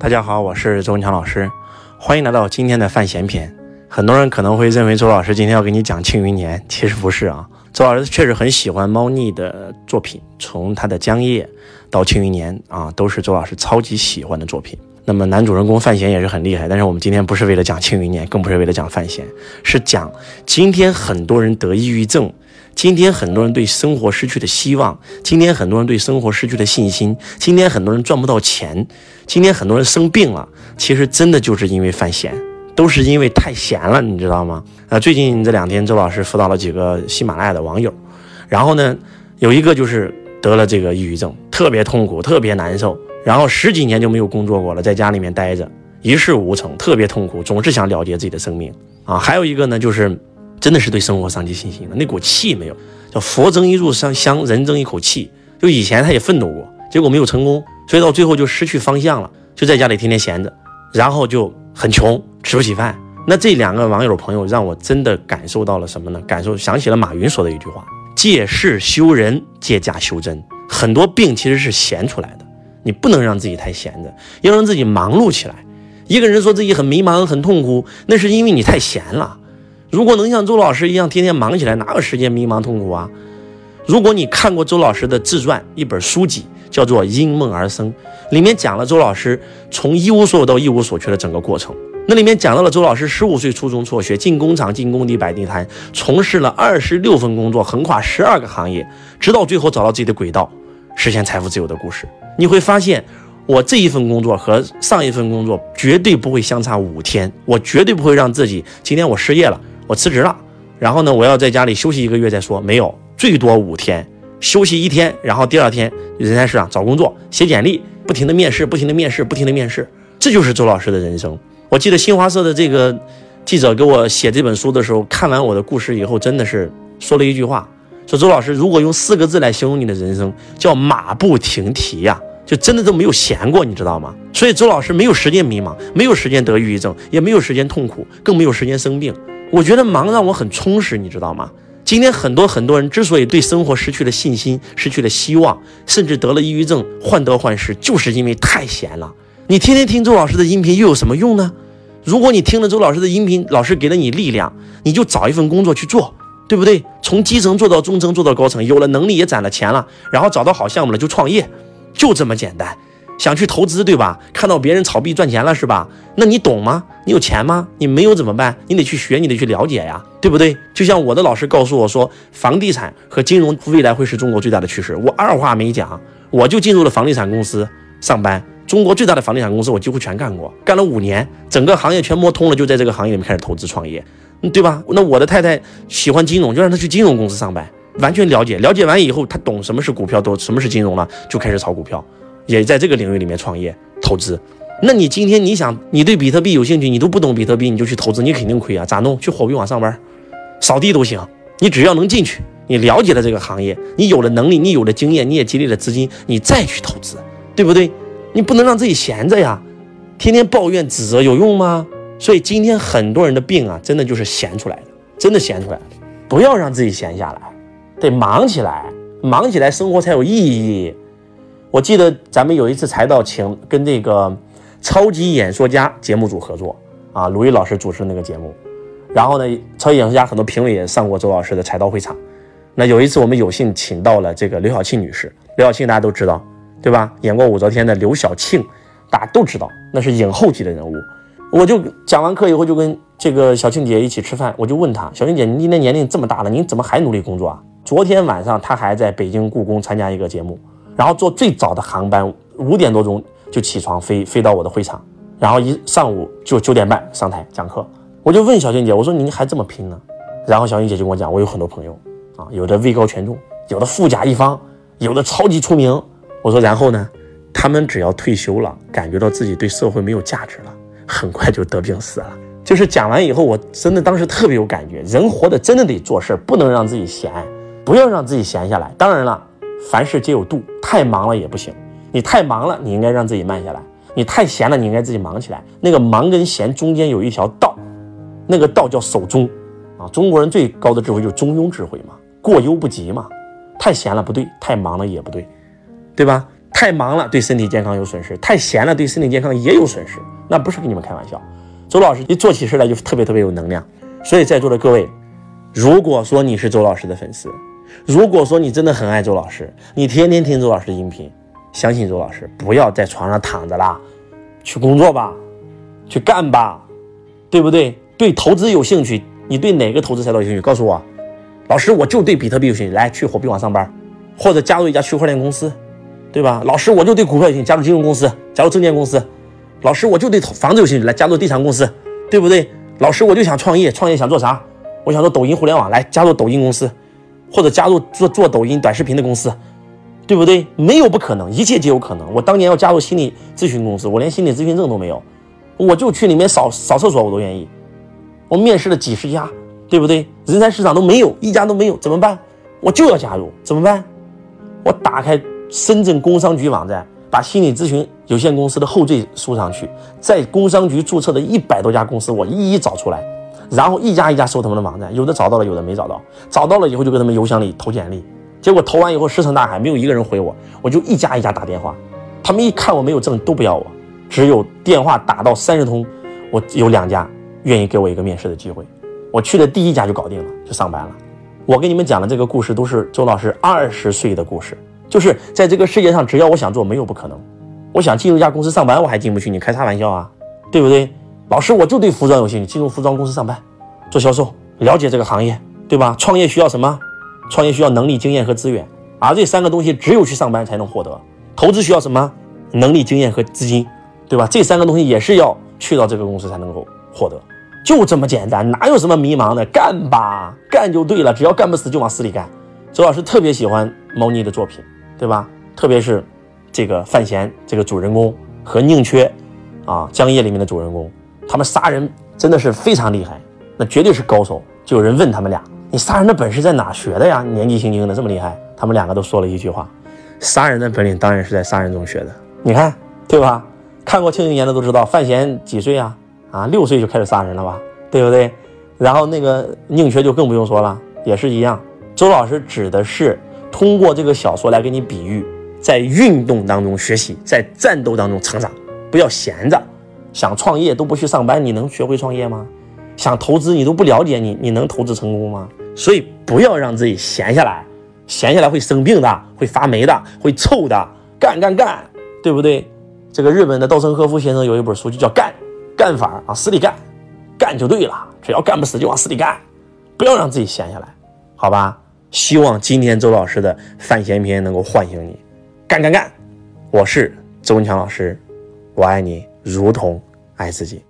大家好，我是周文强老师，欢迎来到今天的范闲篇。很多人可能会认为周老师今天要给你讲《庆余年》，其实不是啊。周老师确实很喜欢猫腻的作品，从他的《江夜》到《庆余年》啊，都是周老师超级喜欢的作品。那么男主人公范闲也是很厉害，但是我们今天不是为了讲《庆余年》，更不是为了讲范闲，是讲今天很多人得抑郁症。今天很多人对生活失去了希望，今天很多人对生活失去了信心，今天很多人赚不到钱，今天很多人生病了。其实真的就是因为犯闲，都是因为太闲了，你知道吗？啊，最近这两天周老师辅导了几个喜马拉雅的网友，然后呢，有一个就是得了这个抑郁症，特别痛苦，特别难受，然后十几年就没有工作过了，在家里面待着，一事无成，特别痛苦，总是想了结自己的生命啊。还有一个呢，就是。真的是对生活丧失信心了，那股气没有，叫佛争一炷香，香人争一口气。就以前他也奋斗过，结果没有成功，所以到最后就失去方向了，就在家里天天闲着，然后就很穷，吃不起饭。那这两个网友朋友让我真的感受到了什么呢？感受想起了马云说的一句话：借势修人，借假修真。很多病其实是闲出来的，你不能让自己太闲着，要让自己忙碌起来。一个人说自己很迷茫、很痛苦，那是因为你太闲了。如果能像周老师一样天天忙起来，哪有时间迷茫痛苦啊？如果你看过周老师的自传一本书籍，叫做《因梦而生》，里面讲了周老师从一无所有到一无所缺的整个过程。那里面讲到了周老师十五岁初中辍学，进工厂、进工地、摆地摊，从事了二十六份工作，横跨十二个行业，直到最后找到自己的轨道，实现财富自由的故事。你会发现，我这一份工作和上一份工作绝对不会相差五天，我绝对不会让自己今天我失业了。我辞职了，然后呢，我要在家里休息一个月再说。没有，最多五天，休息一天，然后第二天人才市场找工作，写简历，不停的面试，不停的面试，不停的面试。这就是周老师的人生。我记得新华社的这个记者给我写这本书的时候，看完我的故事以后，真的是说了一句话，说周老师如果用四个字来形容你的人生，叫马不停蹄呀，就真的都没有闲过，你知道吗？所以周老师没有时间迷茫，没有时间得抑郁症，也没有时间痛苦，更没有时间生病。我觉得忙让我很充实，你知道吗？今天很多很多人之所以对生活失去了信心，失去了希望，甚至得了抑郁症，患得患失，就是因为太闲了。你天天听周老师的音频又有什么用呢？如果你听了周老师的音频，老师给了你力量，你就找一份工作去做，对不对？从基层做到中层，做到高层，有了能力也攒了钱了，然后找到好项目了就创业，就这么简单。想去投资，对吧？看到别人炒币赚钱了，是吧？那你懂吗？你有钱吗？你没有怎么办？你得去学，你得去了解呀，对不对？就像我的老师告诉我说，房地产和金融未来会是中国最大的趋势。我二话没讲，我就进入了房地产公司上班。中国最大的房地产公司，我几乎全干过，干了五年，整个行业全摸通了，就在这个行业里面开始投资创业，对吧？那我的太太喜欢金融，就让她去金融公司上班，完全了解。了解完以后，他懂什么是股票，懂什么是金融了，就开始炒股票。也在这个领域里面创业投资，那你今天你想你对比特币有兴趣，你都不懂比特币，你就去投资，你肯定亏啊！咋弄？去货币网上班，扫地都行。你只要能进去，你了解了这个行业，你有了能力，你有了经验，你也积累了资金，你再去投资，对不对？你不能让自己闲着呀，天天抱怨指责有用吗？所以今天很多人的病啊，真的就是闲出来的，真的闲出来的。不要让自己闲下来，得忙起来，忙起来生活才有意义。我记得咱们有一次财道请跟这个超级演说家节目组合作啊，鲁豫老师主持那个节目，然后呢，超级演说家很多评委也上过周老师的财道会场。那有一次我们有幸请到了这个刘晓庆女士，刘晓庆大家都知道，对吧？演过武则天的刘晓庆，大家都知道，那是影后级的人物。我就讲完课以后就跟这个小庆姐一起吃饭，我就问她，小庆姐，您今年年龄这么大了，您怎么还努力工作啊？昨天晚上他还在北京故宫参加一个节目。然后坐最早的航班，五点多钟就起床飞飞到我的会场，然后一上午就九点半上台讲课。我就问小静姐，我说您还这么拼呢？然后小静姐就跟我讲，我有很多朋友啊，有的位高权重，有的富甲一方，有的超级出名。我说然后呢，他们只要退休了，感觉到自己对社会没有价值了，很快就得病死了。就是讲完以后，我真的当时特别有感觉，人活的真的得做事不能让自己闲，不要让自己闲下来。当然了。凡事皆有度，太忙了也不行。你太忙了，你应该让自己慢下来；你太闲了，你应该自己忙起来。那个忙跟闲中间有一条道，那个道叫守中。啊，中国人最高的智慧就是中庸智慧嘛，过犹不及嘛。太闲了不对，太忙了也不对，对吧？太忙了对身体健康有损失，太闲了对身体健康也有损失，那不是跟你们开玩笑。周老师一做起事来就特别特别有能量，所以在座的各位，如果说你是周老师的粉丝，如果说你真的很爱周老师，你天天听周老师的音频，相信周老师，不要在床上躺着啦，去工作吧，去干吧，对不对？对投资有兴趣，你对哪个投资赛道有兴趣？告诉我，老师我就对比特币有兴趣，来去火币网上班，或者加入一家区块链公司，对吧？老师我就对股票有兴趣，加入金融公司，加入证券公司。老师，我就对房子有兴趣，来加入地产公司，对不对？老师，我就想创业，创业想做啥？我想做抖音互联网，来加入抖音公司，或者加入做做抖音短视频的公司，对不对？没有不可能，一切皆有可能。我当年要加入心理咨询公司，我连心理咨询证都没有，我就去里面扫扫厕所，我都愿意。我面试了几十家，对不对？人才市场都没有一家都没有，怎么办？我就要加入，怎么办？我打开深圳工商局网站。把心理咨询有限公司的后缀输上去，在工商局注册的一百多家公司，我一一找出来，然后一家一家搜他们的网站，有的找到了，有的没找到。找到了以后就给他们邮箱里投简历，结果投完以后石沉大海，没有一个人回我，我就一家一家打电话，他们一看我没有证都不要我，只有电话打到三十通，我有两家愿意给我一个面试的机会，我去的第一家就搞定了，就上班了。我给你们讲的这个故事都是周老师二十岁的故事。就是在这个世界上，只要我想做，没有不可能。我想进入一家公司上班，我还进不去，你开啥玩笑啊？对不对？老师，我就对服装有兴趣，进入服装公司上班，做销售，了解这个行业，对吧？创业需要什么？创业需要能力、经验和资源，而这三个东西只有去上班才能获得。投资需要什么？能力、经验和资金，对吧？这三个东西也是要去到这个公司才能够获得，就这么简单，哪有什么迷茫的？干吧，干就对了，只要干不死就往死里干。周老师特别喜欢猫腻的作品。对吧？特别是这个范闲这个主人公和宁缺啊，江夜里面的主人公，他们杀人真的是非常厉害，那绝对是高手。就有人问他们俩：“你杀人的本事在哪学的呀？年纪轻轻的这么厉害？”他们两个都说了一句话：“杀人的本领当然是在杀人中学的。”你看，对吧？看过《庆余年》的都知道，范闲几岁啊？啊，六岁就开始杀人了吧？对不对？然后那个宁缺就更不用说了，也是一样。周老师指的是。通过这个小说来给你比喻，在运动当中学习，在战斗当中成长，不要闲着。想创业都不去上班，你能学会创业吗？想投资你都不了解你，你能投资成功吗？所以不要让自己闲下来，闲下来会生病的，会发霉的，会臭的。干干干，对不对？这个日本的稻盛和夫先生有一本书就叫《干干法》往，死里干，干就对了。只要干不死就往死里干，不要让自己闲下来，好吧？希望今天周老师的范闲篇能够唤醒你，干干干！我是周文强老师，我爱你如同爱自己。